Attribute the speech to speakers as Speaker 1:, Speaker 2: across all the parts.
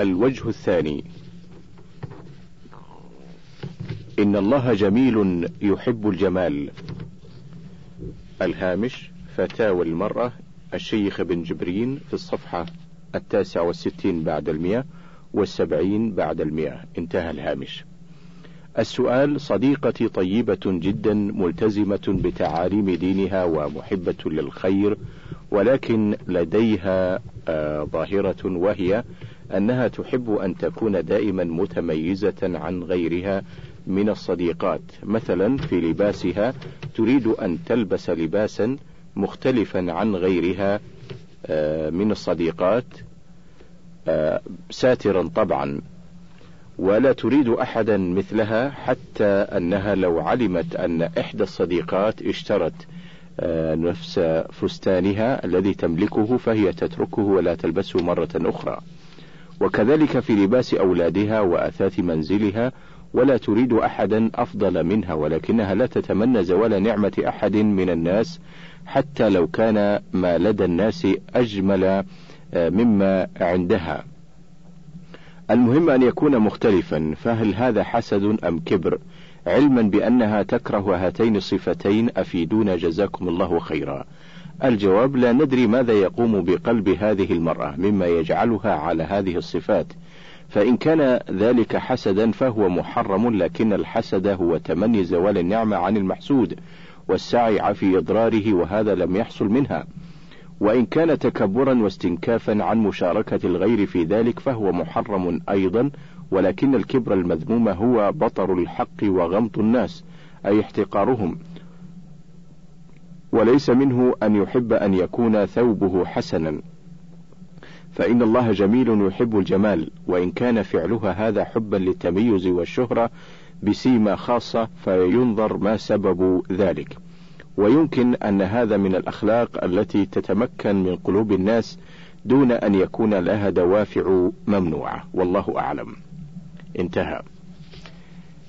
Speaker 1: الوجه الثاني. إن الله جميل يحب الجمال. الهامش فتاوى المرأة الشيخ بن جبرين في الصفحة التاسع والستين بعد المئة والسبعين بعد المئة. انتهى الهامش. السؤال صديقتي طيبة جدا ملتزمة بتعاليم دينها ومحبة للخير ولكن لديها آه ظاهرة وهي أنها تحب أن تكون دائما متميزة عن غيرها من الصديقات. مثلا في لباسها تريد أن تلبس لباسا مختلفا عن غيرها آه من الصديقات آه ساترا طبعا. ولا تريد أحدا مثلها حتى أنها لو علمت أن إحدى الصديقات اشترت آه، نفس فستانها الذي تملكه فهي تتركه ولا تلبسه مرة أخرى. وكذلك في لباس أولادها وأثاث منزلها ولا تريد أحدا أفضل منها ولكنها لا تتمنى زوال نعمة أحد من الناس حتى لو كان ما لدى الناس أجمل آه، مما عندها. المهم أن يكون مختلفا فهل هذا حسد أم كبر؟ علما بأنها تكره هاتين الصفتين أفيدونا جزاكم الله خيرا. الجواب لا ندري ماذا يقوم بقلب هذه المرأة مما يجعلها على هذه الصفات. فإن كان ذلك حسدا فهو محرم لكن الحسد هو تمني زوال النعمة عن المحسود والسعي في إضراره وهذا لم يحصل منها. وإن كان تكبرا واستنكافا عن مشاركة الغير في ذلك فهو محرم أيضا ولكن الكبر المذموم هو بطر الحق وغمط الناس أي احتقارهم. وليس منه أن يحب أن يكون ثوبه حسنا. فإن الله جميل يحب الجمال وإن كان فعلها هذا حبا للتميز والشهرة بسيمة خاصة فينظر ما سبب ذلك. ويمكن أن هذا من الأخلاق التي تتمكن من قلوب الناس دون أن يكون لها دوافع ممنوعة. والله أعلم. انتهى.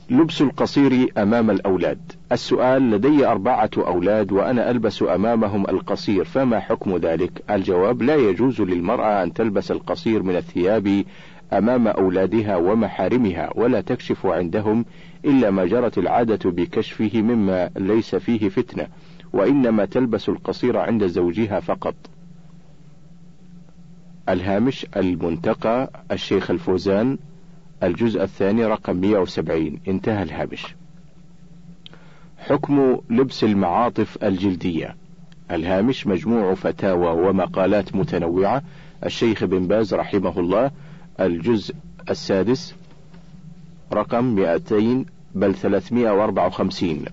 Speaker 1: لبس القصير أمام الأولاد. السؤال لدي أربعة أولاد وأنا ألبس أمامهم القصير فما حكم ذلك؟ الجواب لا يجوز للمرأة أن تلبس القصير من الثياب أمام أولادها ومحارمها ولا تكشف عندهم إلا ما جرت العادة بكشفه مما ليس فيه فتنة وإنما تلبس القصير عند زوجها فقط. الهامش المنتقى الشيخ الفوزان. الجزء الثاني رقم 170 انتهى الهامش حكم لبس المعاطف الجلدية. الهامش مجموع فتاوى ومقالات متنوعة. الشيخ بن باز رحمه الله. الجزء السادس رقم 200 بل 354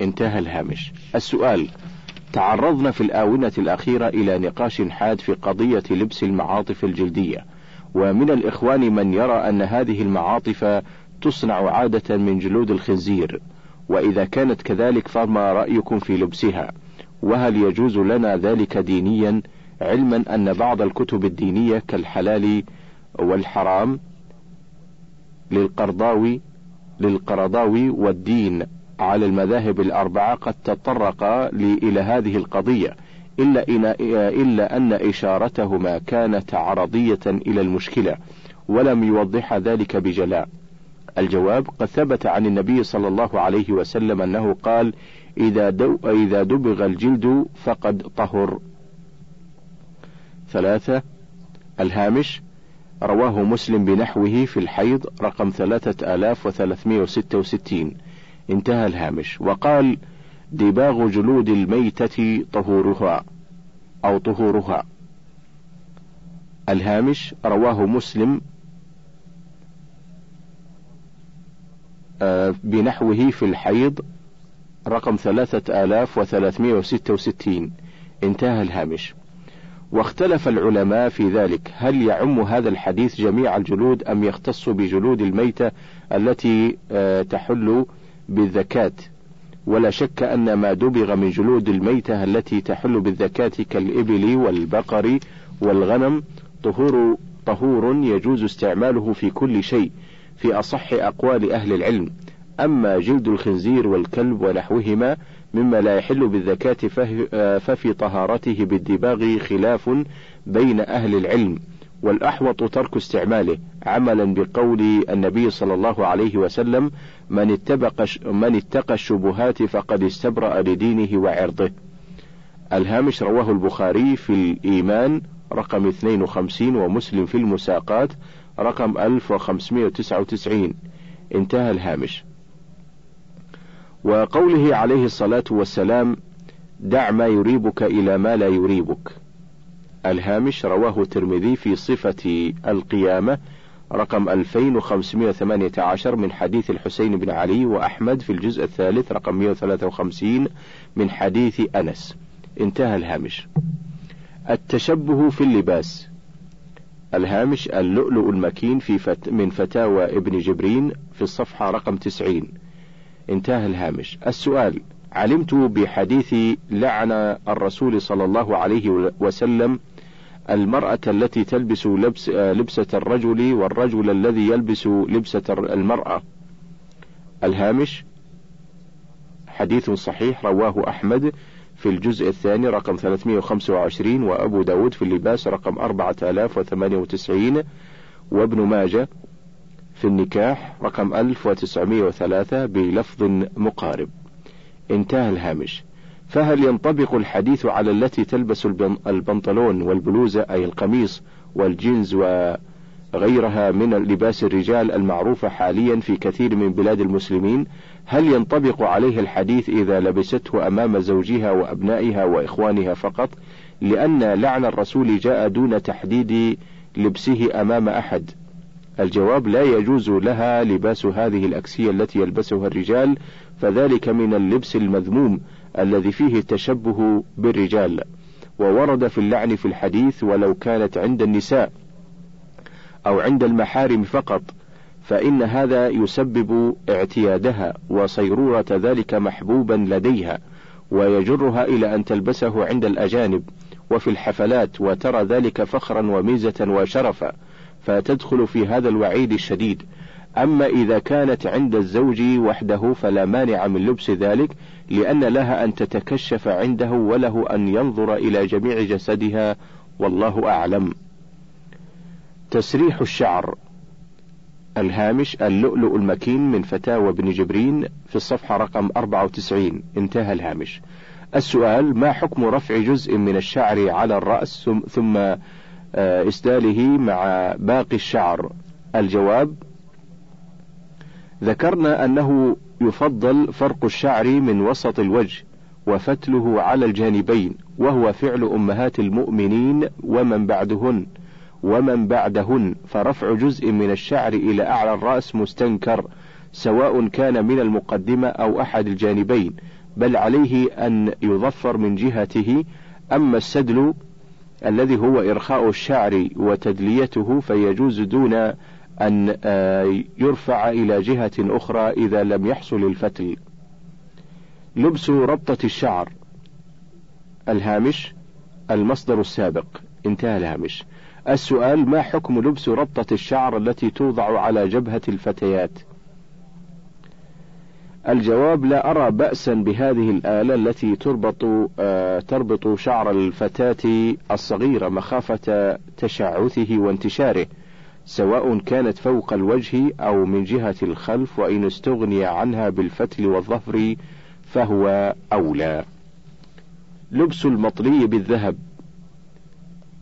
Speaker 1: انتهى الهامش. السؤال تعرضنا في الآونة الأخيرة إلى نقاش حاد في قضية لبس المعاطف الجلدية. ومن الإخوان من يرى أن هذه المعاطف تصنع عادة من جلود الخنزير وإذا كانت كذلك فما رأيكم في لبسها؟ وهل يجوز لنا ذلك دينيا علما أن بعض الكتب الدينية كالحلال والحرام للقرضاوي للقرضاوي والدين على المذاهب الأربعة قد تطرق إلى هذه القضية؟ إلا, إن إلا أن إشارتهما كانت عرضية إلى المشكلة ولم يوضح ذلك بجلاء. الجواب قد ثبت عن النبي صلى الله عليه وسلم أنه قال إذا, دو إذا دبغ الجلد فقد طهر. ثلاثة الهامش رواه مسلم بنحوه في الحيض رقم ثلاثة آلاف وثلاثمائة وستة وستين. انتهى الهامش. وقال دباغ جلود الميتة طهورها أو طهورها. الهامش رواه مسلم آه، بنحوه في الحيض رقم ثلاثة آلاف وثلاثمائة وستة وستين. انتهى الهامش. واختلف العلماء في ذلك. هل يعم هذا الحديث جميع الجلود أم يختص بجلود الميتة التي آه، تحل بالذكاة؟ ولا شك أن ما دبغ من جلود الميتة التي تحل بالذكاة كالإبل والبقر والغنم طهور طهور يجوز استعماله في كل شيء في أصح أقوال أهل العلم. أما جلد الخنزير والكلب ونحوهما مما لا يحل بالذكاة ففي طهارته بالدباغ خلاف بين أهل العلم والأحوط ترك استعماله. عملا بقول النبي صلى الله عليه وسلم من اتبق من اتقى الشبهات فقد استبرأ لدينه وعرضه. الهامش رواه البخاري في الإيمان رقم 52 ومسلم في المساقات رقم 1599 انتهى الهامش. وقوله عليه الصلاة والسلام دع ما يريبك إلى ما لا يريبك الهامش رواه الترمذي في صفة القيامة رقم 2518 من حديث الحسين بن علي وأحمد في الجزء الثالث رقم 153 من حديث أنس. انتهى الهامش. التشبه في اللباس. الهامش اللؤلؤ المكين في فت من فتاوى ابن جبرين في الصفحة رقم 90 انتهى الهامش. السؤال علمت بحديث لعن الرسول صلى الله عليه وسلم المرأة التي تلبس لبس لبسة الرجل والرجل الذي يلبس لبسة المرأة. الهامش حديث صحيح رواه أحمد في الجزء الثاني رقم 325 وأبو داود في اللباس رقم 4098 وابن ماجه في النكاح رقم 1903 بلفظ مقارب انتهى الهامش فهل ينطبق الحديث على التي تلبس البنطلون والبلوزة أي القميص والجينز وغيرها من لباس الرجال المعروفة حاليا في كثير من بلاد المسلمين؟ هل ينطبق عليه الحديث إذا لبسته أمام زوجها وأبنائها وإخوانها فقط؟ لأن لعن الرسول جاء دون تحديد لبسه أمام أحد. الجواب لا يجوز لها لباس هذه الأكسية التي يلبسها الرجال فذلك من اللبس المذموم الذي فيه التشبه بالرجال. وورد في اللعن في الحديث ولو كانت عند النساء أو عند المحارم فقط فإن هذا يسبب اعتيادها وصيرورة ذلك محبوبا لديها ويجرها إلى أن تلبسه عند الأجانب وفي الحفلات وترى ذلك فخرا وميزة وشرفا فتدخل في هذا الوعيد الشديد. أما إذا كانت عند الزوج وحده فلا مانع من لبس ذلك لأن لها أن تتكشف عنده وله أن ينظر إلى جميع جسدها والله أعلم. تسريح الشعر الهامش اللؤلؤ المكين من فتاوى ابن جبرين في الصفحة رقم 94 انتهى الهامش. السؤال ما حكم رفع جزء من الشعر على الرأس ثم آه، إسداله مع باقي الشعر؟ الجواب ذكرنا أنه يفضل فرق الشعر من وسط الوجه وفتله على الجانبين وهو فعل أمهات المؤمنين ومن بعدهن ومن بعدهن فرفع جزء من الشعر إلى أعلى الرأس مستنكر سواء كان من المقدمة أو أحد الجانبين بل عليه أن يظفر من جهته. أما السدل الذي هو إرخاء الشعر وتدليته فيجوز دون أن آه، يرفع إلى جهة أخرى إذا لم يحصل الفتل. لبس ربطة الشعر الهامش المصدر السابق انتهى الهامش. السؤال ما حكم لبس ربطة الشعر التي توضع على جبهة الفتيات؟ الجواب لا أرى بأسا بهذه الآلة التي تربط آه تربط شعر الفتاة الصغيرة مخافة تشعثه وانتشاره، سواء كانت فوق الوجه أو من جهة الخلف وإن استغني عنها بالفتل والظفر فهو أولى. لبس المطلي بالذهب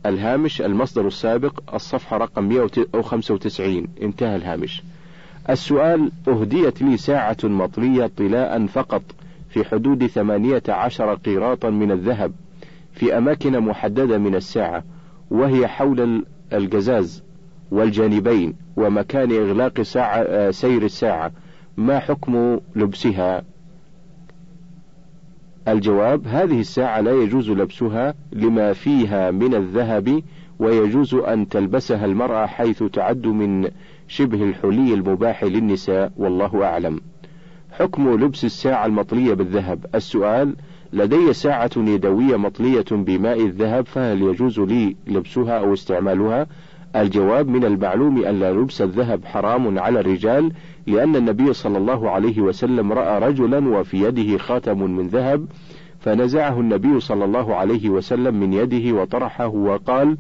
Speaker 1: الهامش المصدر السابق الصفحة رقم 195 انتهى الهامش. السؤال أهديت لي ساعة مطلية طلاء فقط في حدود ثمانية عشر قيراطا من الذهب في أماكن محددة من الساعة وهي حول الجزاز والجانبين ومكان إغلاق ساعة آه، سير الساعة. ما حكم لبسها؟ الجواب هذه الساعة لا يجوز لبسها لما فيها من الذهب ويجوز أن تلبسها المرأة حيث تعد من شبه الحلي المباح للنساء والله أعلم. حكم لبس الساعة المطلية بالذهب. السؤال لدي ساعة يدوية مطلية بماء الذهب فهل يجوز لي لبسها أو استعمالها؟ الجواب من المعلوم أن لبس الذهب حرام على الرجال لأن النبي صلى الله عليه وسلم رأى رجلا وفي يده خاتم من ذهب فنزعه النبي صلى الله عليه وسلم من يده وطرحه وقال: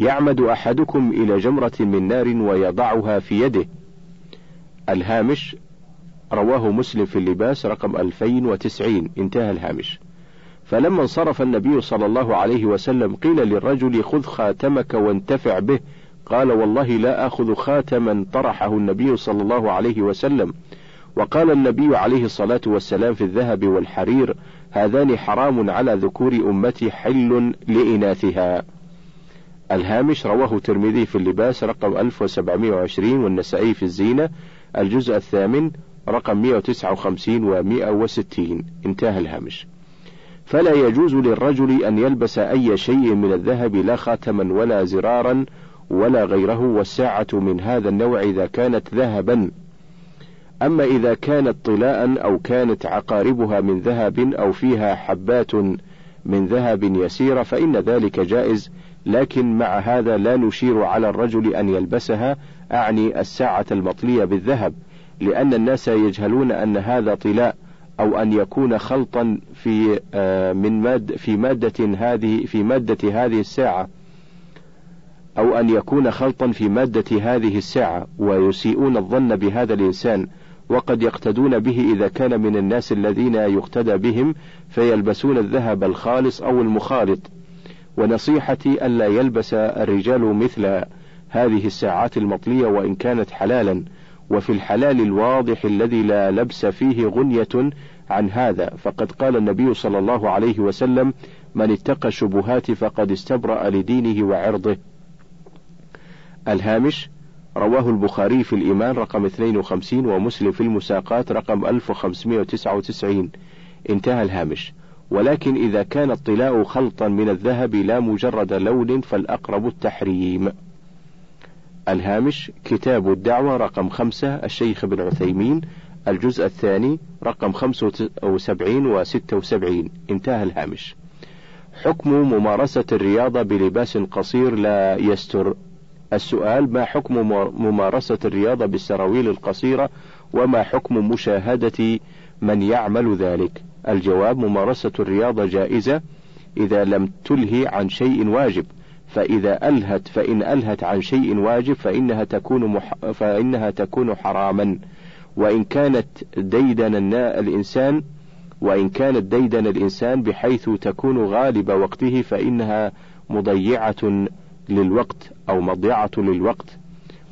Speaker 1: يعمد أحدكم إلى جمرة من نار ويضعها في يده. الهامش رواه مسلم في اللباس رقم 2090 انتهى الهامش. فلما انصرف النبي صلى الله عليه وسلم قيل للرجل خذ خاتمك وانتفع به. قال والله لا آخذ خاتما طرحه النبي صلى الله عليه وسلم. وقال النبي عليه الصلاة والسلام في الذهب والحرير هذان حرام على ذكور أمتي حل لإناثها. الهامش رواه الترمذي في اللباس رقم 1720 والنسائي في الزينة الجزء الثامن رقم 159 و 160 انتهى الهامش. فلا يجوز للرجل أن يلبس أي شيء من الذهب لا خاتما ولا زرارا ولا غيره والساعة من هذا النوع إذا كانت ذهبا. أما إذا كانت طلاء أو كانت عقاربها من ذهب أو فيها حبات من ذهب يسيرة فإن ذلك جائز. لكن مع هذا لا نشير على الرجل أن يلبسها أعني الساعة المطلية بالذهب لأن الناس يجهلون أن هذا طلاء. أو أن يكون خلطا في آه، من ماد في مادة هذه في مادة هذه الساعة. أو أن يكون خلطا في مادة هذه الساعة ويسيئون الظن بهذا الإنسان وقد يقتدون به إذا كان من الناس الذين يقتدى بهم فيلبسون الذهب الخالص أو المخالط. ونصيحتي ألا يلبس الرجال مثل هذه الساعات المطلية وإن كانت حلالا. وفي الحلال الواضح الذي لا لبس فيه غنية عن هذا. فقد قال النبي صلى الله عليه وسلم من اتقى الشبهات فقد استبرأ لدينه وعرضه. الهامش رواه البخاري في الإيمان رقم 52 ومسلم في المساقات رقم 1599 انتهى الهامش. ولكن إذا كان الطلاء خلطا من الذهب لا مجرد لون فالأقرب التحريم. الهامش كتاب الدعوة رقم خمسة الشيخ بن عثيمين الجزء الثاني رقم خمسة وسبعين وستة وسبعين. انتهى الهامش. حكم ممارسة الرياضة بلباس قصير لا يستر. السؤال ما حكم ممارسة الرياضة بالسراويل القصيرة؟ وما حكم مشاهدة من يعمل ذلك؟ الجواب ممارسة الرياضة جائزة إذا لم تلهي عن شيء واجب. فإذا ألهت فإن ألهت عن شيء واجب فإنها تكون مح فإنها تكون حراما. وإن كانت ديدن الإنسان وإن كانت ديدن الإنسان بحيث تكون غالب وقته فإنها مضيعة للوقت أو مضيعة للوقت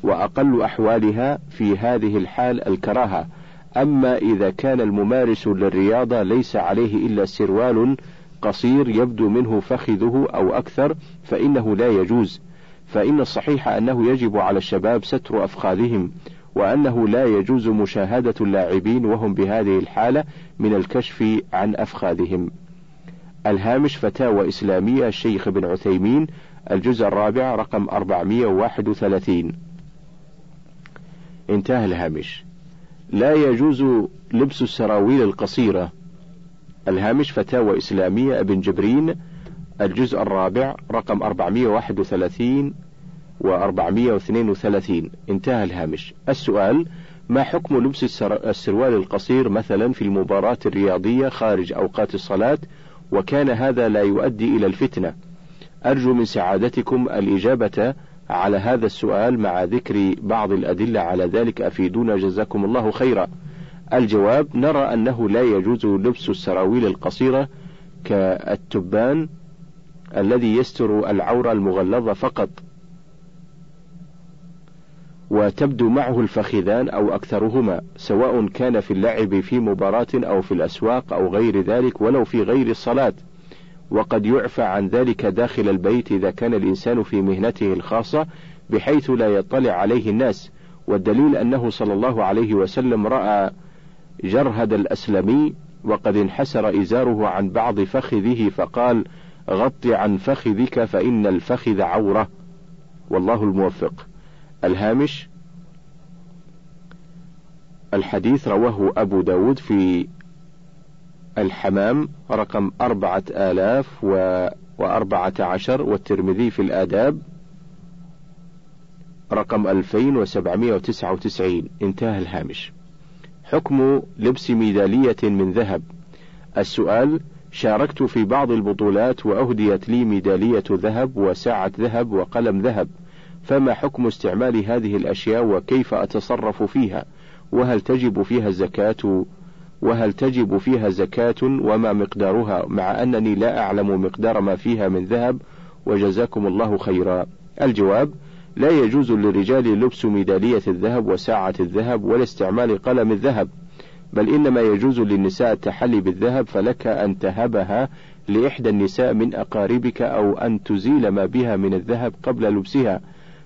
Speaker 1: وأقل أحوالها في هذه الحال الكراهة. أما إذا كان الممارس للرياضة ليس عليه إلا سروال قصير يبدو منه فخذه أو أكثر فإنه لا يجوز. فإن الصحيح أنه يجب على الشباب ستر أفخاذهم وأنه لا يجوز مشاهدة اللاعبين وهم بهذه الحالة من الكشف عن أفخاذهم. الهامش فتاوى إسلامية الشيخ بن عثيمين الجزء الرابع رقم 431 انتهى الهامش. لا يجوز لبس السراويل القصيرة. الهامش فتاوى إسلامية ابن جبرين الجزء الرابع رقم 431 و 432 انتهى الهامش. السؤال ما حكم لبس السروال القصير مثلا في المباراة الرياضية خارج أوقات الصلاة وكان هذا لا يؤدي إلى الفتنة؟ أرجو من سعادتكم الإجابة على هذا السؤال مع ذكر بعض الأدلة على ذلك. أفيدونا جزاكم الله خيرا. الجواب نرى أنه لا يجوز لبس السراويل القصيرة كالتبان الذي يستر العورة المغلظة فقط. وتبدو معه الفخذان أو أكثرهما سواء كان في اللعب في مباراة أو في الأسواق أو غير ذلك ولو في غير الصلاة. وقد يعفى عن ذلك داخل البيت إذا كان الإنسان في مهنته الخاصة بحيث لا يطلع عليه الناس. والدليل أنه صلى الله عليه وسلم رأى جرهد الأسلمي وقد انحسر إزاره عن بعض فخذه فقال غط عن فخذك فإن الفخذ عورة. والله الموفق. الهامش الحديث رواه أبو داود في الحمام رقم أربعة آلاف وأربعة عشر والترمذي في الآداب رقم ألفين وسبعمائة وتسعة وتسعين. انتهى الهامش. حكم لبس ميدالية من ذهب. السؤال شاركت في بعض البطولات وأهديت لي ميدالية ذهب وساعة ذهب وقلم ذهب. فما حكم استعمال هذه الأشياء وكيف أتصرف فيها؟ وهل تجب فيها الزكاة؟ وهل تجب فيها زكاة؟ وما مقدارها؟ مع أنني لا أعلم مقدار ما فيها من ذهب. وجزاكم الله خيرا. الجواب لا يجوز للرجال لبس ميدالية الذهب وساعة الذهب ولا استعمال قلم الذهب بل إنما يجوز للنساء التحلي بالذهب فلك أن تهبها لإحدى النساء من أقاربك أو أن تزيل ما بها من الذهب قبل لبسها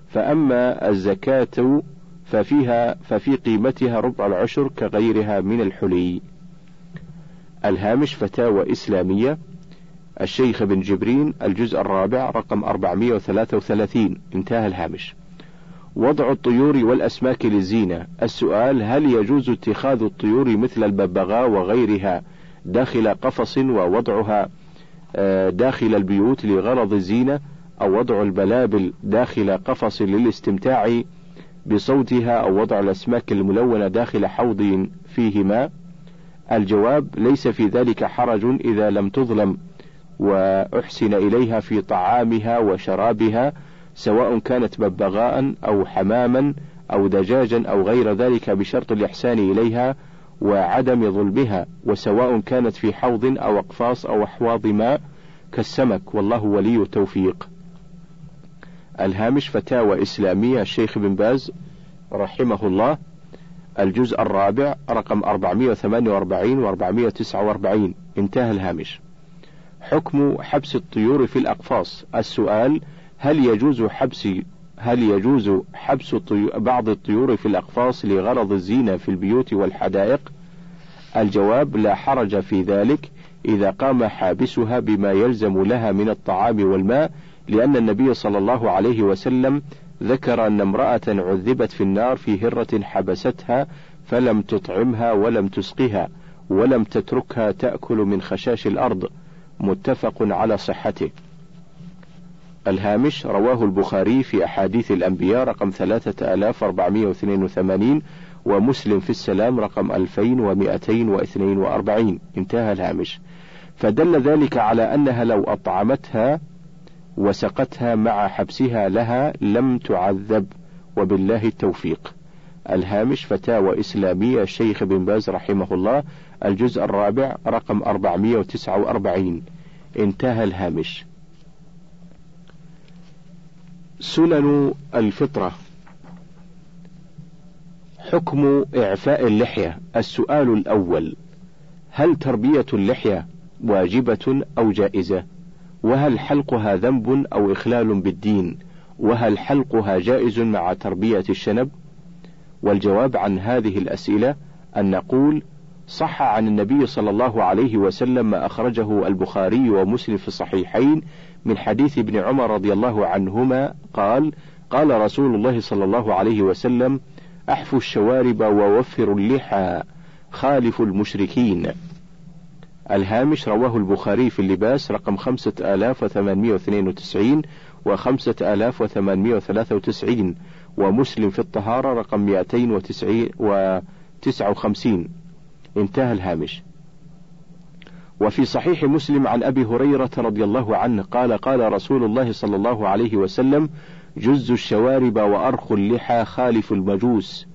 Speaker 1: فأما الزكاة ففيها ففي قيمتها ربع العشر كغيرها من الحلي. الهامش فتاوى إسلامية الشيخ بن جبرين الجزء الرابع رقم 433 انتهى الهامش. وضع الطيور والأسماك للزينة. السؤال هل يجوز اتخاذ الطيور مثل الببغاء وغيرها داخل قفص ووضعها آه، داخل البيوت لغرض الزينة أو وضع البلابل داخل قفص للاستمتاع بصوتها أو وضع الأسماك الملونة داخل حوض فيه ماء الجواب ليس في ذلك حرج إذا لم تظلم وأحسن إليها في طعامها وشرابها سواء كانت ببغاء أو حماما أو دجاجا أو غير ذلك بشرط الإحسان إليها وعدم ظلمها وسواء كانت في حوض أو أقفاص أو أحواض ماء كالسمك. والله ولي التوفيق. الهامش فتاوى إسلامية الشيخ بن باز رحمه الله الجزء الرابع رقم 448 و 449 انتهى الهامش. حكم حبس الطيور في الأقفاص السؤال هل يجوز حبس هل يجوز حبس بعض الطيور في الأقفاص لغرض الزينة في البيوت والحدائق؟ الجواب لا حرج في ذلك إذا قام حابسها بما يلزم لها من الطعام والماء لأن النبي صلى الله عليه وسلم ذكر أن امرأة عذبت في النار في هرة حبستها فلم تطعمها ولم تسقها ولم تتركها تأكل من خشاش الأرض متفق على صحته. الهامش رواه البخاري في أحاديث الأنبياء رقم 3482 ومسلم في السلام رقم 2242 انتهى الهامش. فدل ذلك على أنها لو أطعمتها وسقتها مع حبسها لها لم تعذب وبالله التوفيق. الهامش فتاوى إسلامية الشيخ بن باز رحمه الله الجزء الرابع رقم 449 انتهى الهامش. سنن الفطرة. حكم إعفاء اللحية. السؤال الأول. هل تربية اللحية واجبة أو جائزة؟ وهل حلقها ذنب أو إخلال بالدين؟ وهل حلقها جائز مع تربية الشنب؟ والجواب عن هذه الأسئلة أن نقول صح عن النبي صلى الله عليه وسلم ما أخرجه البخاري ومسلم في الصحيحين من حديث ابن عمر رضي الله عنهما قال قال رسول الله صلى الله عليه وسلم أحفوا الشوارب ووفروا اللحى خالف المشركين. الهامش رواه البخاري في اللباس رقم خمسة آلاف وثمانمائة واثنين وتسعين وخمسة آلاف وثمانمائة وثلاثة وتسعين ومسلم في الطهارة رقم مئتين وتسعين وتسعة وخمسين. انتهى الهامش. وفي صحيح مسلم عن أبي هريرة رضي الله عنه قال قال رسول الله صلى الله عليه وسلم جز الشوارب وأرخ اللحى خالف المجوس.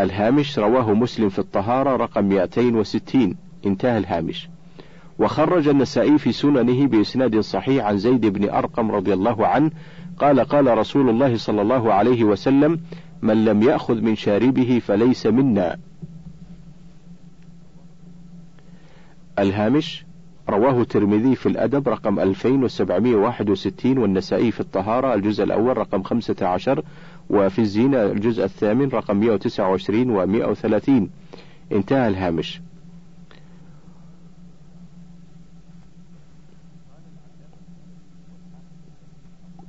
Speaker 1: الهامش رواه مسلم في الطهارة رقم 260 انتهى الهامش. وخرج النسائي في سننه بإسناد صحيح عن زيد بن أرقم رضي الله عنه قال قال رسول الله صلى الله عليه وسلم من لم يأخذ من شاربه فليس منا. الهامش رواه الترمذي في الأدب رقم 2761 والنسائي في الطهارة الجزء الأول رقم 15 وفي الزينة الجزء الثامن رقم 129 و 130 انتهى الهامش.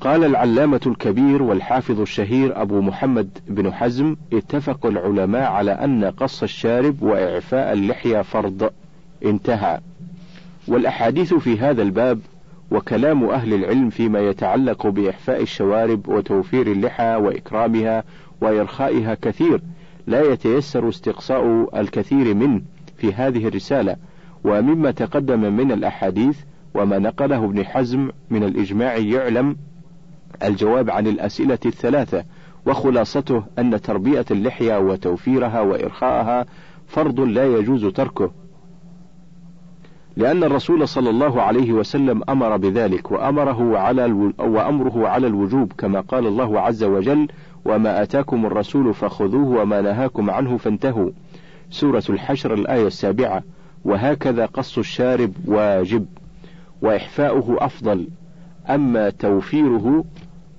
Speaker 1: قال العلامة الكبير والحافظ الشهير أبو محمد بن حزم اتفق العلماء على أن قص الشارب وإعفاء اللحية فرض. انتهى. والأحاديث في هذا الباب وكلام أهل العلم فيما يتعلق بإحفاء الشوارب وتوفير اللحى وإكرامها وإرخائها كثير لا يتيسر استقصاء الكثير منه في هذه الرسالة. ومما تقدم من الأحاديث وما نقله ابن حزم من الإجماع يعلم الجواب عن الأسئلة الثلاثة وخلاصته أن تربية اللحية وتوفيرها وإرخاءها فرض لا يجوز تركه. لأن الرسول صلى الله عليه وسلم أمر بذلك وأمره على. وأمره على الوجوب كما قال الله عز وجل وما آتاكم الرسول فخذوه وما نهاكم عنه فانتهوا سورة الحشر الآية السابعة وهكذا قص الشارب واجب وإحفاؤه أفضل أما توفيره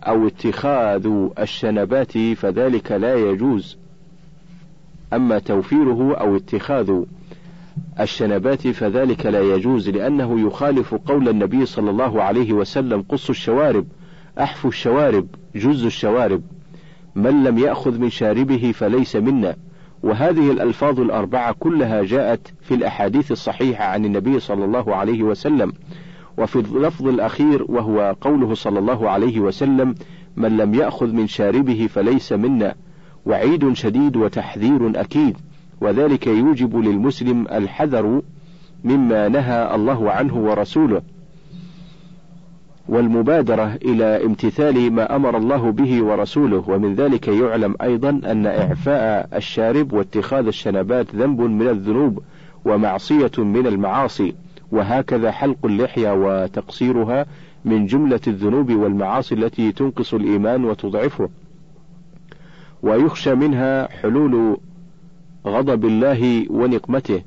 Speaker 1: أو اتخاذ الشنبات فذلك لا يجوز أما توفيره أو اتخاذ الشنبات فذلك لا يجوز لأنه يخالف قول النبي صلى الله عليه وسلم قص الشوارب أحفو الشوارب جز الشوارب. من لم يأخذ من شاربه فليس منا. وهذه الألفاظ الأربعة كلها جاءت في الأحاديث الصحيحة عن النبي صلى الله عليه وسلم. وفي اللفظ الأخير وهو قوله صلى الله عليه وسلم من لم يأخذ من شاربه فليس منا. وعيد شديد وتحذير أكيد. وذلك يوجب للمسلم الحذر مما نهى الله عنه ورسوله والمبادرة إلى امتثال ما أمر الله به ورسوله. ومن ذلك يعلم أيضا أن إعفاء الشارب واتخاذ الشنبات ذنب من الذنوب ومعصية من المعاصي وهكذا حلق اللحية وتقصيرها من جملة الذنوب والمعاصي التي تنقص الإيمان وتضعفه. ويخشى منها حلول غضب الله ونقمته.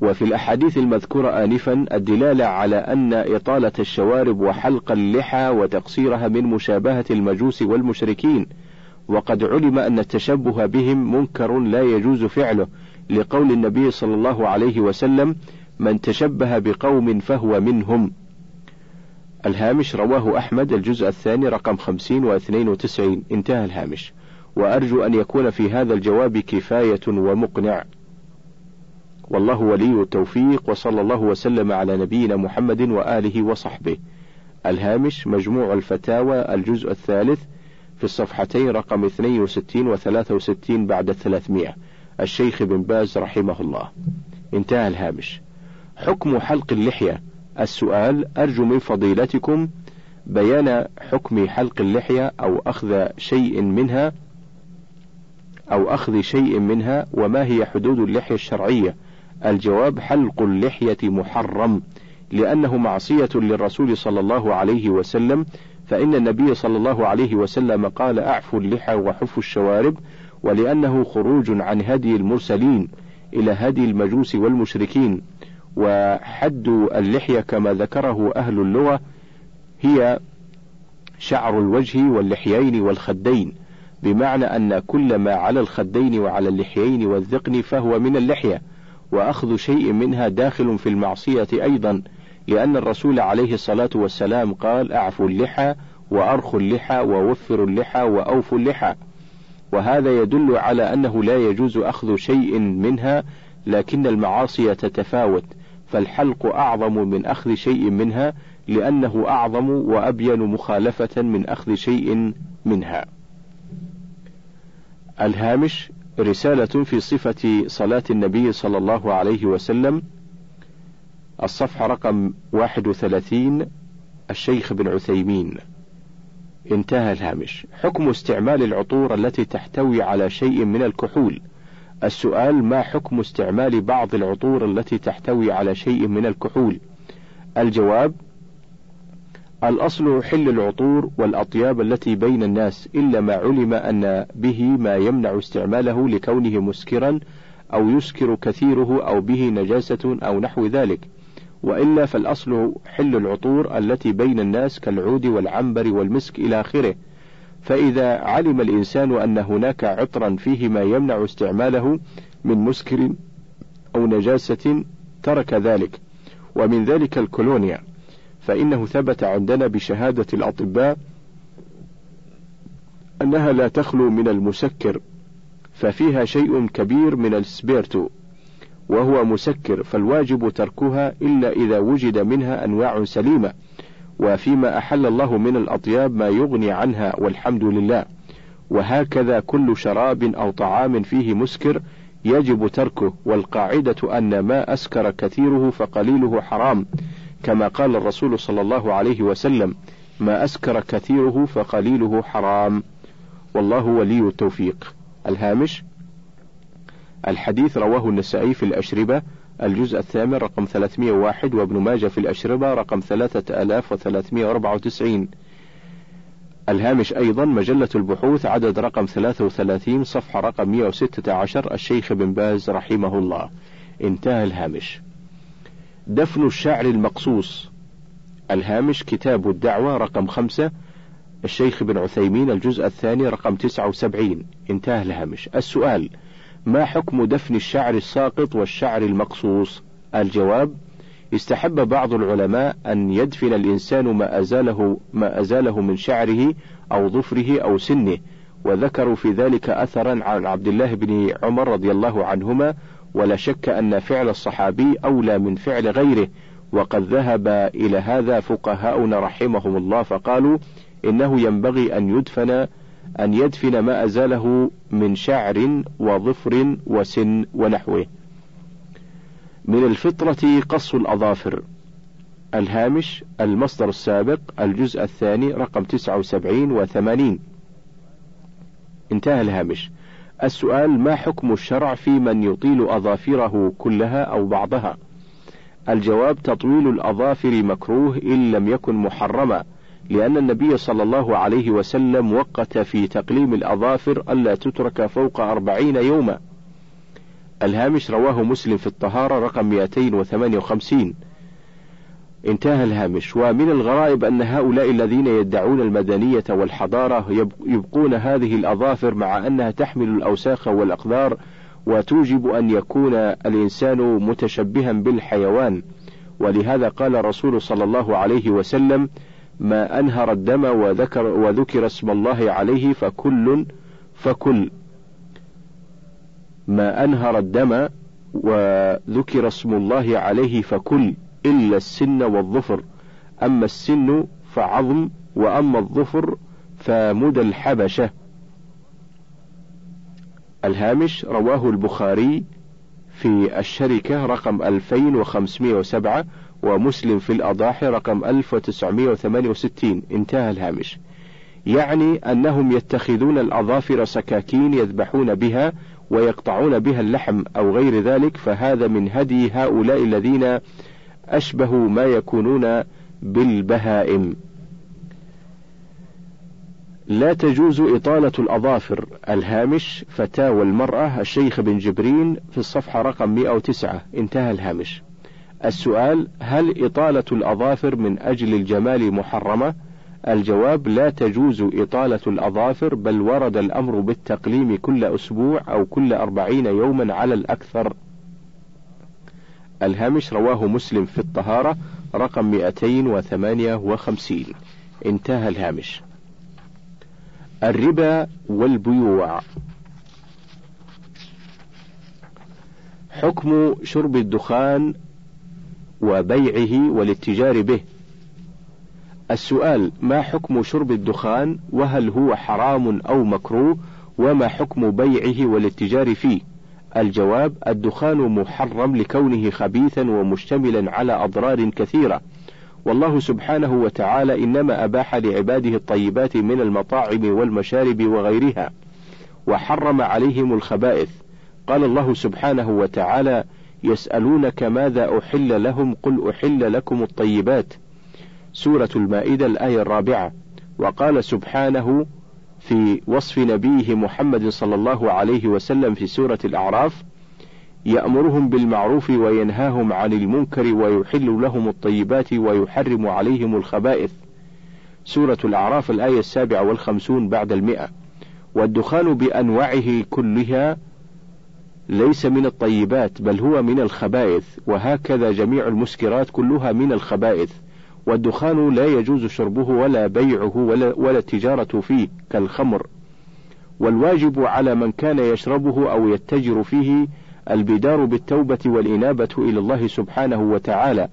Speaker 1: وفي الأحاديث المذكورة آنفا الدلالة على أن إطالة الشوارب وحلق اللحى وتقصيرها من مشابهة المجوس والمشركين وقد علم أن التشبه بهم منكر لا يجوز فعله لقول النبي صلى الله عليه وسلم من تشبه بقوم فهو منهم. الهامش رواه أحمد الجزء الثاني رقم خمسين واثنين وتسعين. انتهى الهامش. وأرجو أن يكون في هذا الجواب كفاية ومقنع. والله ولي التوفيق وصلى الله وسلم على نبينا محمد وآله وصحبه. الهامش مجموع الفتاوى الجزء الثالث في الصفحتين رقم 62 و 63 بعد 300 الشيخ بن باز رحمه الله. انتهى الهامش. حكم حلق اللحية. السؤال أرجو من فضيلتكم بيان حكم حلق اللحية أو أخذ شيء منها أو أخذ شيء منها وما هي حدود اللحية الشرعية. الجواب حلق اللحية محرم لأنه معصية للرسول صلى الله عليه وسلم فإن النبي صلى الله عليه وسلم قال أعفوا اللحى وحفوا الشوارب ولأنه خروج عن هدي المرسلين إلى هدي المجوس والمشركين. وحد اللحية كما ذكره أهل اللغة هي شعر الوجه واللحيين والخدين. بمعنى أن كل ما على الخدين وعلى اللحيين والذقن فهو من اللحية وأخذ شيء منها داخل في المعصية أيضا لأن الرسول عليه الصلاة والسلام قال أعفوا اللحى وأرخوا اللحى ووفروا اللحى وأوفوا اللحى وهذا يدل على أنه لا يجوز أخذ شيء منها لكن المعاصي تتفاوت فالحلق أعظم من أخذ شيء منها لأنه أعظم وأبين مخالفة من أخذ شيء منها. الهامش رسالة في صفة صلاة النبي صلى الله عليه وسلم. الصفحة رقم 31 الشيخ بن عثيمين. انتهى الهامش. حكم استعمال العطور التي تحتوي على شيء من الكحول. السؤال ما حكم استعمال بعض العطور التي تحتوي على شيء من الكحول؟ الجواب الأصل حل العطور والأطياب التي بين الناس إلا ما علم أن به ما يمنع استعماله لكونه مسكرا أو يسكر كثيره أو به نجاسة أو نحو ذلك. وإلا فالأصل حل العطور التي بين الناس كالعود والعنبر والمسك إلى آخره. فإذا علم الإنسان أن هناك عطرا فيه ما يمنع استعماله من مسكر أو نجاسة ترك ذلك. ومن ذلك الكولونيا. فإنه ثبت عندنا بشهادة الأطباء أنها لا تخلو من المسكر ففيها شيء كبير من السبيرتو وهو مسكر فالواجب تركها إلا إذا وجد منها أنواع سليمة وفيما أحل الله من الأطياب ما يغني عنها والحمد لله. وهكذا كل شراب أو طعام فيه مسكر يجب تركه والقاعدة أن ما أسكر كثيره فقليله حرام. كما قال الرسول صلى الله عليه وسلم ما أسكر كثيره فقليله حرام. والله ولي التوفيق. الهامش الحديث رواه النسائي في الأشربة الجزء الثامن رقم 301 وابن ماجه في الأشربة رقم 3394 الهامش أيضا مجلة البحوث عدد رقم 33 صفحة رقم 116 الشيخ بن باز رحمه الله. انتهى الهامش. دفن الشعر المقصوص. الهامش كتاب الدعوة رقم خمسة الشيخ بن عثيمين الجزء الثاني رقم 79 انتهى الهامش. السؤال ما حكم دفن الشعر الساقط والشعر المقصوص؟ الجواب استحب بعض العلماء أن يدفن الإنسان ما أزاله ما أزاله من شعره أو ظفره أو سنه وذكروا في ذلك أثرا عن عبد الله بن عمر رضي الله عنهما ولا شك أن فعل الصحابي أولى من فعل غيره وقد ذهب إلى هذا فقهاؤنا رحمهم الله فقالوا إنه ينبغي أن يدفن أن يدفن ما أزاله من شعر وظفر وسن ونحوه. من الفطرة قص الأظافر. الهامش المصدر السابق الجزء الثاني رقم 79 و 80. انتهى الهامش. السؤال ما حكم الشرع في من يطيل أظافره كلها أو بعضها؟ الجواب تطويل الأظافر مكروه إن لم يكن محرما لأن النبي صلى الله عليه وسلم وقت في تقليم الأظافر ألا تترك فوق أربعين يوما الهامش رواه مسلم في الطهارة رقم 258 انتهى الهامش. ومن الغرائب أن هؤلاء الذين يدعون المدنية والحضارة يبقون هذه الأظافر مع أنها تحمل الأوساخ والأقدار وتوجب أن يكون الإنسان متشبها بالحيوان. ولهذا قال الرسول صلى الله عليه وسلم ما أنهر الدم وذكر وذكر اسم الله عليه فكل فكل ما أنهر الدم وذكر اسم الله عليه فكل. إلا السن والظفر. أما السن فعظم وأما الظفر فمدى الحبشة. الهامش رواه البخاري في الشركة رقم 2507 ومسلم في الأضاحي رقم 1968 انتهى الهامش. يعني أنهم يتخذون الأظافر سكاكين يذبحون بها ويقطعون بها اللحم أو غير ذلك فهذا من هدي هؤلاء الذين أشبه ما يكونون بالبهائم. لا تجوز إطالة الأظافر. الهامش فتاوى المرأة الشيخ بن جبرين في الصفحة رقم 109 انتهى الهامش. السؤال هل إطالة الأظافر من أجل الجمال محرمة؟ الجواب لا تجوز إطالة الأظافر بل ورد الأمر بالتقليم كل أسبوع أو كل أربعين يوما على الأكثر. الهامش رواه مسلم في الطهارة رقم 258 انتهى الهامش. الربا والبيوع. حكم شرب الدخان وبيعه والاتجار به. السؤال ما حكم شرب الدخان؟ وهل هو حرام أو مكروه؟ وما حكم بيعه والاتجار فيه؟ الجواب الدخان محرم لكونه خبيثا ومشتملا على أضرار كثيرة. والله سبحانه وتعالى إنما أباح لعباده الطيبات من المطاعم والمشارب وغيرها وحرم عليهم الخبائث. قال الله سبحانه وتعالى يسألونك ماذا أحل لهم؟ قل أحل لكم الطيبات. سورة المائدة الآية الرابعة. وقال سبحانه في وصف نبيه محمد صلى الله عليه وسلم في سورة الأعراف يأمرهم بالمعروف وينهاهم عن المنكر ويحل لهم الطيبات ويحرم عليهم الخبائث. سورة الأعراف الآية السابعة والخمسون بعد المئة. والدخان بأنواعه كلها ليس من الطيبات بل هو من الخبائث وهكذا جميع المسكرات كلها من الخبائث. والدخان لا يجوز شربه ولا بيعه ولا, ولا التجارة فيه كالخمر. والواجب على من كان يشربه أو يتجر فيه البدار بالتوبة والإنابة إلى الله سبحانه وتعالى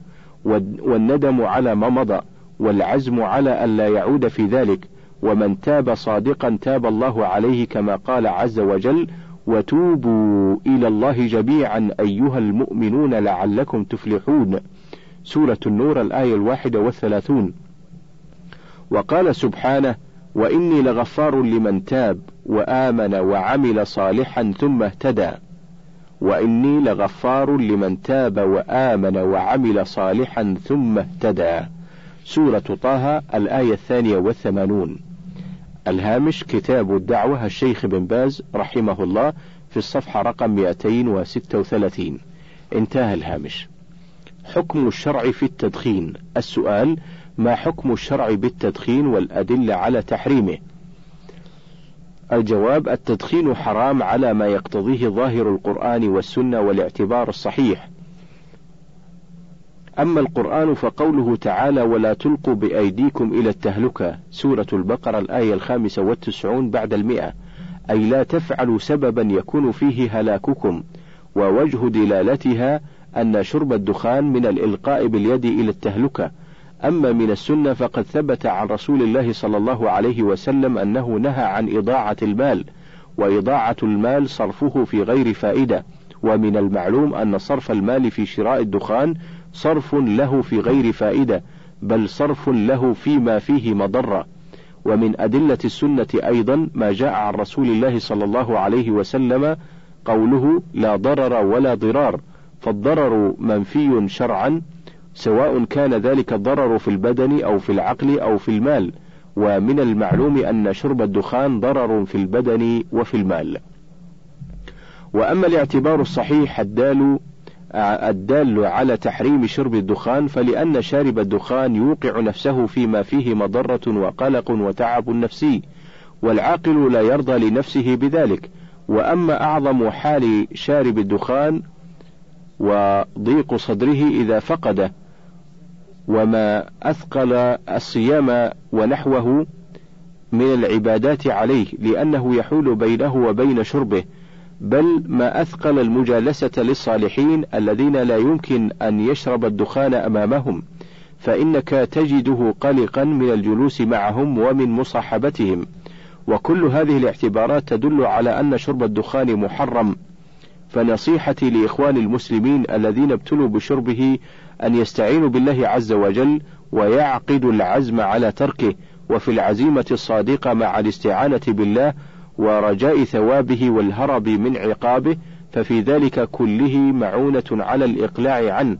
Speaker 1: والندم على ما مضى والعزم على ألا يعود في ذلك. ومن تاب صادقا تاب الله عليه كما قال عز وجل وتوبوا إلى الله جميعا أيها المؤمنون لعلكم تفلحون سورة النور الآية الواحدة والثلاثون. وقال سبحانه وإني لغفار لمن تاب وآمن وعمل صالحا ثم اهتدى. وإني لغفار لمن تاب وآمن وعمل صالحا ثم اهتدى. سورة طه الآية الثانية والثمانون. الهامش كتاب الدعوة. الشيخ بن باز رحمه الله في الصفحة رقم 236 انتهى الهامش. حكم الشرع في التدخين. السؤال ما حكم الشرع بالتدخين والأدلة على تحريمه؟ الجواب التدخين حرام على ما يقتضيه ظاهر القرآن والسنة والاعتبار الصحيح. أما القرآن فقوله تعالى ولا تلقوا بأيديكم إلى التهلكة سورة البقرة الآية الخامسة والتسعون بعد المئة. أي لا تفعلوا سببا يكون فيه هلاككم ووجه دلالتها أن شرب الدخان من الإلقاء باليد إلى التهلكة. أما من السنة فقد ثبت عن رسول الله صلى الله عليه وسلم أنه نهى عن إضاعة المال وإضاعة المال صرفه في غير فائدة. ومن المعلوم أن صرف المال في شراء الدخان صرف له في غير فائدة بل صرف له فيما فيه مضرة. ومن أدلة السنة أيضا ما جاء عن رسول الله صلى الله عليه وسلم قوله لا ضرر ولا ضرار. فالضرر منفي شرعا سواء كان ذلك الضرر في البدن أو في العقل أو في المال. ومن المعلوم أن شرب الدخان ضرر في البدن وفي المال. وأما الاعتبار الصحيح الدال الدال على تحريم شرب الدخان فلأن شارب الدخان يوقع نفسه فيما فيه مضرة وقلق وتعب نفسي والعاقل لا يرضى لنفسه بذلك. وأما أعظم حال شارب الدخان وضيق صدره إذا فقده وما أثقل الصيام ونحوه من العبادات عليه لأنه يحول بينه وبين شربه بل ما أثقل المجالسة للصالحين الذين لا يمكن أن يشرب الدخان أمامهم فإنك تجده قلقا من الجلوس معهم ومن مصاحبتهم. وكل هذه الاعتبارات تدل على أن شرب الدخان محرم. فنصيحتي لإخوان المسلمين الذين ابتلوا بشربه أن يستعينوا بالله عز وجل ويعقدوا العزم على تركه وفي العزيمة الصادقة مع الاستعانة بالله ورجاء ثوابه والهرب من عقابه ففي ذلك كله معونة على الإقلاع عنه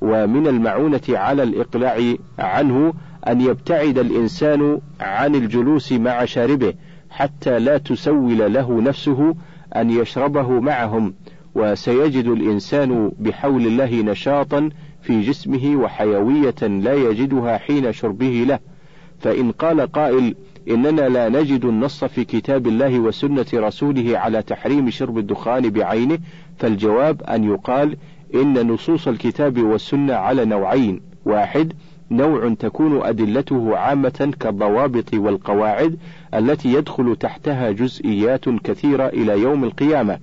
Speaker 1: ومن المعونة على الإقلاع عنه أن يبتعد الإنسان عن الجلوس مع شاربه حتى لا تسول له نفسه أن يشربه معهم وسيجد الإنسان بحول الله نشاطا في جسمه وحيوية لا يجدها حين شربه له. فإن قال قائل إننا لا نجد النص في كتاب الله وسنة رسوله على تحريم شرب الدخان بعينه فالجواب أن يقال إن نصوص الكتاب والسنة على نوعين واحد نوع تكون أدلته عامة كالضوابط والقواعد التي يدخل تحتها جزئيات كثيرة إلى يوم القيامة.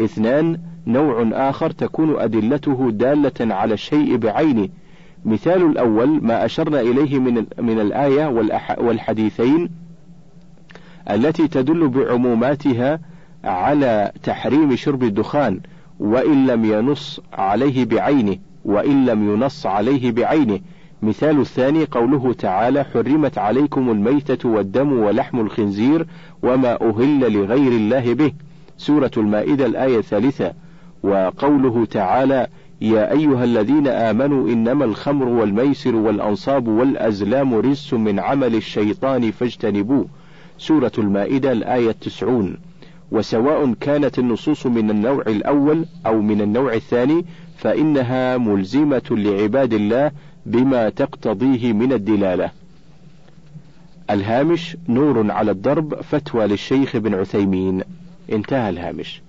Speaker 1: اثنان نوع آخر تكون أدلته دالة على الشيء بعينه. مثال الأول ما أشرنا إليه من من الآية والحديثين التي تدل بعموماتها على تحريم شرب الدخان وإن لم ينص عليه بعينه وإن لم ينص عليه بعينه. مثال الثاني قوله تعالى حرمت عليكم الميتة والدم ولحم الخنزير وما أهل لغير الله به سورة المائدة الآية الثالثة. وقوله تعالى يا أيها الذين آمنوا إنما الخمر والميسر والأنصاب والأزلام رجس من عمل الشيطان فاجتنبوه سورة المائدة الآية التسعون. وسواء كانت النصوص من النوع الأول أو من النوع الثاني فإنها ملزمة لعباد الله بما تقتضيه من الدلالة. الهامش نور على الدرب فتوى للشيخ بن عثيمين. انتهى الهامش.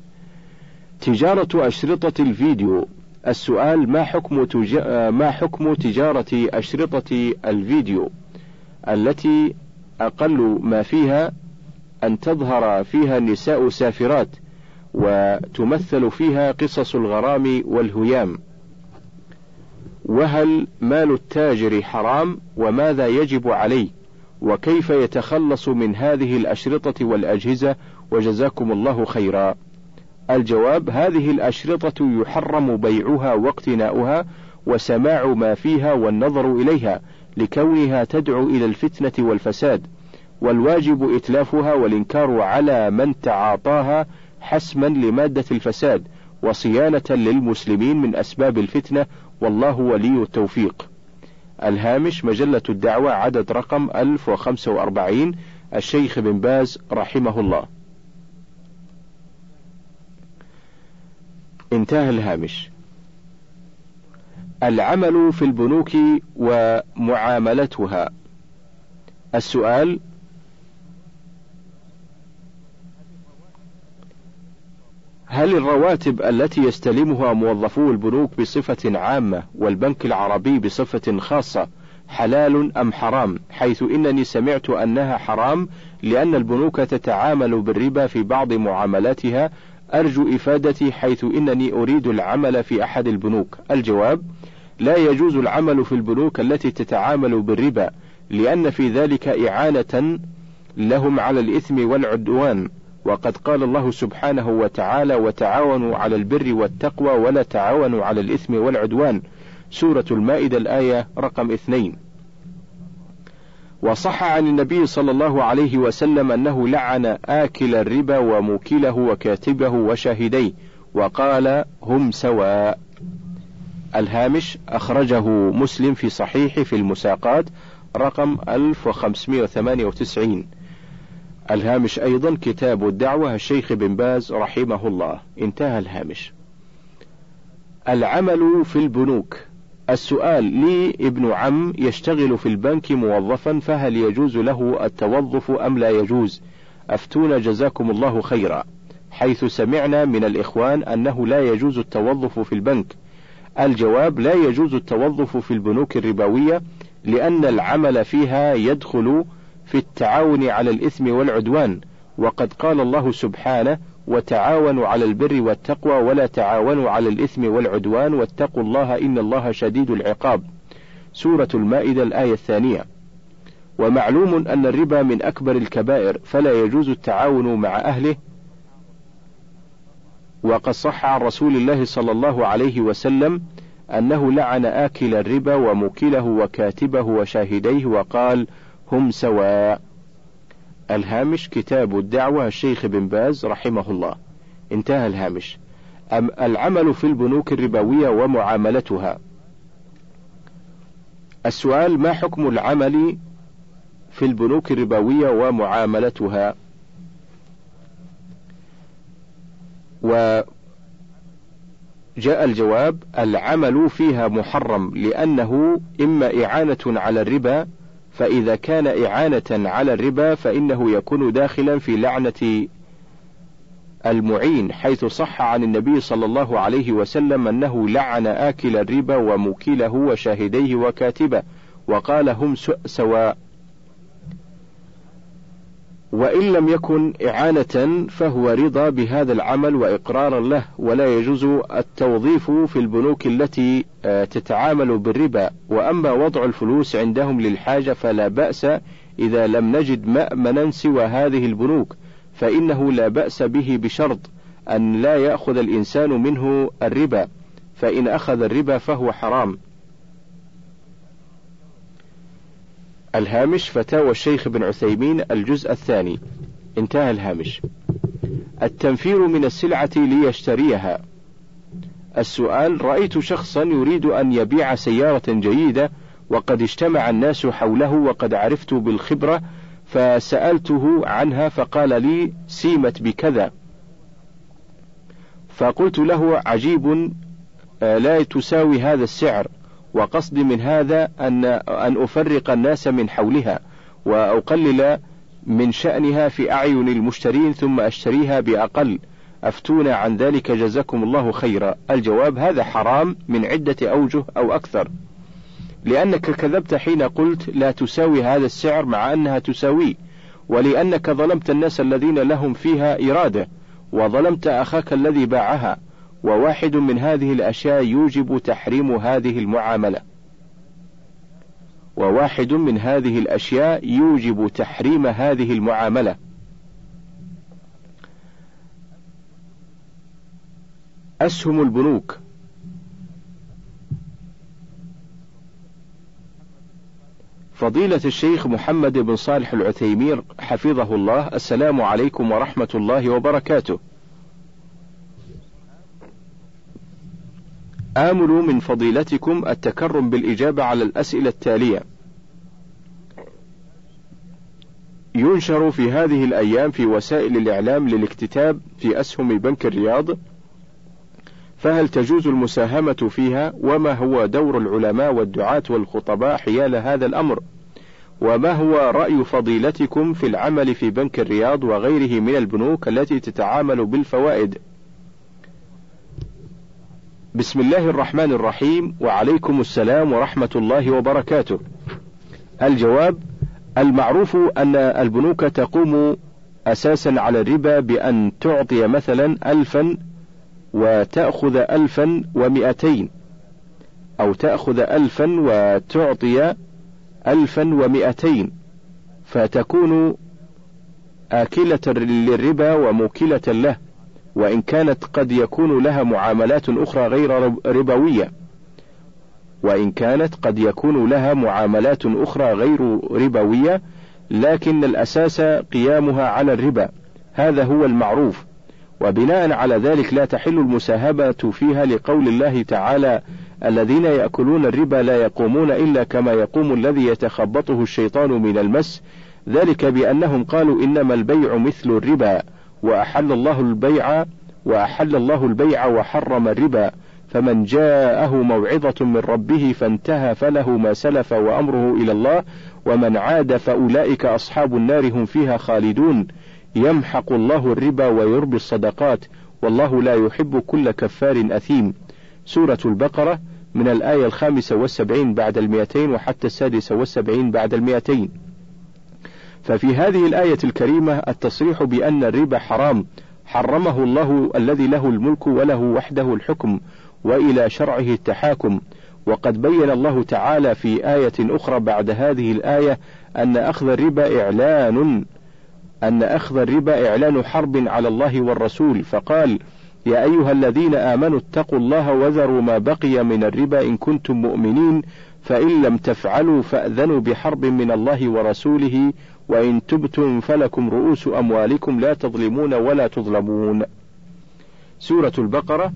Speaker 1: تجارة أشرطة الفيديو السؤال ما حكم تجا... ما حكم تجارة أشرطة الفيديو التي أقل ما فيها أن تظهر فيها النساء سافرات وتمثل فيها قصص الغرام والهيام وهل مال التاجر حرام وماذا يجب عليه؟ وكيف يتخلص من هذه الأشرطة والأجهزة؟ وجزاكم الله خيرا. الجواب هذه الأشرطة يحرم بيعها واقتناؤها وسماع ما فيها والنظر إليها لكونها تدعو إلى الفتنة والفساد. والواجب إتلافها والإنكار على من تعاطاها حسما لمادة الفساد وصيانة للمسلمين من أسباب الفتنة والله ولي التوفيق. الهامش مجلة الدعوة عدد رقم 1045 الشيخ بن باز رحمه الله. انتهى الهامش. العمل في البنوك ومعاملتها. السؤال هل الرواتب التي يستلمها موظفو البنوك بصفة عامة والبنك العربي بصفة خاصة حلال أم حرام؟ حيث إنني سمعت أنها حرام لأن البنوك تتعامل بالربا في بعض معاملاتها أرجو إفادتي حيث إنني أريد العمل في أحد البنوك. الجواب: لا يجوز العمل في البنوك التي تتعامل بالربا لأن في ذلك إعانة لهم على الإثم والعدوان وقد قال الله سبحانه وتعالى وتعاونوا على البر والتقوى ولا تعاونوا على الإثم والعدوان. سورة المائدة الآية رقم اثنين. وصح عن النبي صلى الله عليه وسلم أنه لعن آكل الربا وموكله وكاتبه وشاهديه وقال هم سواء. الهامش أخرجه مسلم في صحيح في المساقات رقم 1598 الهامش أيضا كتاب الدعوة الشيخ بن باز رحمه الله. انتهى الهامش. العمل في البنوك. السؤال لي ابن عم يشتغل في البنك موظفا فهل يجوز له التوظف أم لا يجوز؟ أفتونا جزاكم الله خيرا. حيث سمعنا من الإخوان أنه لا يجوز التوظف في البنك. الجواب لا يجوز التوظف في البنوك الربوية لأن العمل فيها يدخل في التعاون على الإثم والعدوان وقد قال الله سبحانه وتعاونوا على البر والتقوى ولا تعاونوا على الإثم والعدوان واتقوا الله إن الله شديد العقاب. سورة المائدة الآية الثانية. ومعلوم أن الربا من أكبر الكبائر فلا يجوز التعاون مع أهله. وقد صح عن رسول الله صلى الله عليه وسلم أنه لعن آكل الربا وموكله وكاتبه وشاهديه وقال هم سواء. الهامش كتاب الدعوة الشيخ بن باز رحمه الله. انتهى الهامش. أم العمل في البنوك الربوية ومعاملتها؟ السؤال ما حكم العمل في البنوك الربوية ومعاملتها؟ وجاء الجواب العمل فيها محرم لأنه إما إعانة على الربا فإذا كان إعانة على الربا فإنه يكون داخلا في لعنة المعين حيث صح عن النبي صلى الله عليه وسلم أنه لعن آكل الربا وموكله وشاهديه وكاتبه وقال هم سواء وإن لم يكن إعانة فهو رضا بهذا العمل وإقرارا له ولا يجوز التوظيف في البنوك التي آه، تتعامل بالربا. وأما وضع الفلوس عندهم للحاجة فلا بأس إذا لم نجد مأمنا سوى هذه البنوك فإنه لا بأس به بشرط أن لا يأخذ الإنسان منه الربا فإن أخذ الربا فهو حرام. الهامش فتاوى الشيخ بن عثيمين الجزء الثاني. انتهى الهامش. التنفير من السلعة ليشتريها. السؤال رأيت شخصا يريد أن يبيع سيارة جيدة وقد اجتمع الناس حوله وقد عرفت بالخبرة فسألته عنها فقال لي سيمت بكذا. فقلت له عجيب آه، لا تساوي هذا السعر. وقصدي من هذا أن أن أفرق الناس من حولها وأقلل من شأنها في أعين المشترين ثم أشتريها بأقل. أفتونا عن ذلك جزاكم الله خيرا. الجواب هذا حرام من عدة أوجه أو أكثر. لأنك كذبت حين قلت لا تساوي هذا السعر مع أنها تساويه ولأنك ظلمت الناس الذين لهم فيها إرادة وظلمت أخاك الذي باعها. وواحد من هذه الأشياء يوجب تحريم هذه المعاملة. وواحد من هذه الأشياء يوجب تحريم هذه المعاملة. أسهم البنوك. فضيلة الشيخ محمد بن صالح العثيمين حفظه الله السلام عليكم ورحمة الله وبركاته. آمل من فضيلتكم التكرم بالإجابة على الأسئلة التالية. ينشر في هذه الأيام في وسائل الإعلام للاكتتاب في أسهم بنك الرياض فهل تجوز المساهمة فيها؟ وما هو دور العلماء والدعاة والخطباء حيال هذا الأمر؟ وما هو رأي فضيلتكم في العمل في بنك الرياض وغيره من البنوك التي تتعامل بالفوائد؟ بسم الله الرحمن الرحيم وعليكم السلام ورحمة الله وبركاته. الجواب المعروف أن البنوك تقوم أساسا على الربا بأن تعطي مثلا ألفا وتأخذ ألفا ومئتين أو تأخذ ألفا وتعطي ألفا ومئتين. فتكون آكلة للربا وموكلة له. وإن كانت قد يكون لها معاملات أخرى غير ربوية. وإن كانت قد يكون لها معاملات أخرى غير ربوية لكن الأساس قيامها على الربا. هذا هو المعروف. وبناء على ذلك لا تحل المساهمة فيها لقول الله تعالى الذين يأكلون الربا لا يقومون إلا كما يقوم الذي يتخبطه الشيطان من المس. ذلك بأنهم قالوا إنما البيع مثل الربا. وأحل الله البيع وأحل الله البيع وحرم الربا فمن جاءه موعظة من ربه فانتهى فله ما سلف وأمره إلى الله ومن عاد فأولئك أصحاب النار هم فيها خالدون. يمحق الله الربا ويربي الصدقات والله لا يحب كل كفار أثيم. سورة البقرة من الآية الخامسة والسبعين بعد المئتين وحتى السادسة والسبعين بعد المئتين. ففي هذه الآية الكريمة التصريح بأن الربا حرام حرمه الله الذي له الملك وله وحده الحكم وإلى شرعه التحاكم. وقد بين الله تعالى في آية أخرى بعد هذه الآية أن أخذ الربا إعلان أن أخذ الربا إعلان حرب على الله والرسول. فقال يا أيها الذين آمنوا اتقوا الله وذروا ما بقي من الربا إن كنتم مؤمنين فإن لم تفعلوا فأذنوا بحرب من الله ورسوله وإن تبتم فلكم رؤوس أموالكم لا تظلمون ولا تظلمون. سورة البقرة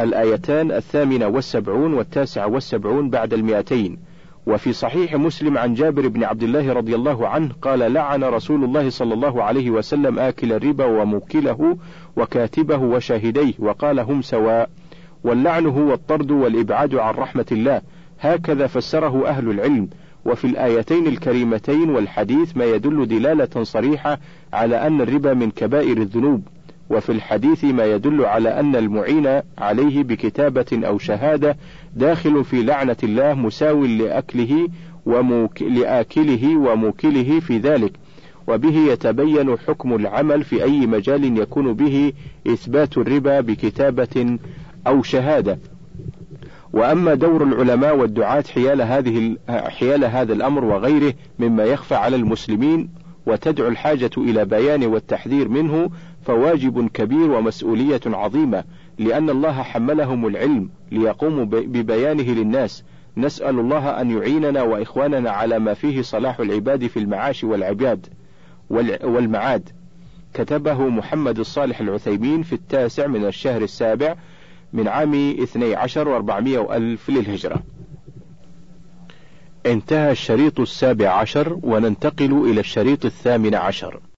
Speaker 1: الآيتان الثامنة والسبعون والتاسعة والسبعون بعد المئتين. وفي صحيح مسلم عن جابر بن عبد الله رضي الله عنه قال لعن رسول الله صلى الله عليه وسلم آكل الربا وموكله وكاتبه وشاهديه وقال هم سواء واللعن هو الطرد والإبعاد عن رحمة الله. هكذا فسره أهل العلم. وفي الآيتين الكريمتين والحديث ما يدل دلالة صريحة على أن الربا من كبائر الذنوب وفي الحديث ما يدل على أن المعين عليه بكتابة أو شهادة داخل في لعنة الله مساو لأكله وموك... لآكله وموكله في ذلك وبه يتبين حكم العمل في أي مجال يكون به إثبات الربا بكتابة أو شهادة. وأما دور العلماء والدعاة حيال هذه حيال هذا الأمر وغيره مما يخفى على المسلمين وتدعو الحاجة إلى بيان والتحذير منه فواجب كبير ومسؤولية عظيمة لأن الله حملهم العلم ليقوموا ببيانه للناس. نسأل الله أن يعيننا وإخواننا على ما فيه صلاح العباد في المعاش والعباد والمعاد. كتبه محمد الصالح العثيمين في التاسع من الشهر السابع من عام اثني عشر وأربعمائة وألف للهجرة. انتهى الشريط السابع عشر وننتقل إلى الشريط الثامن عشر.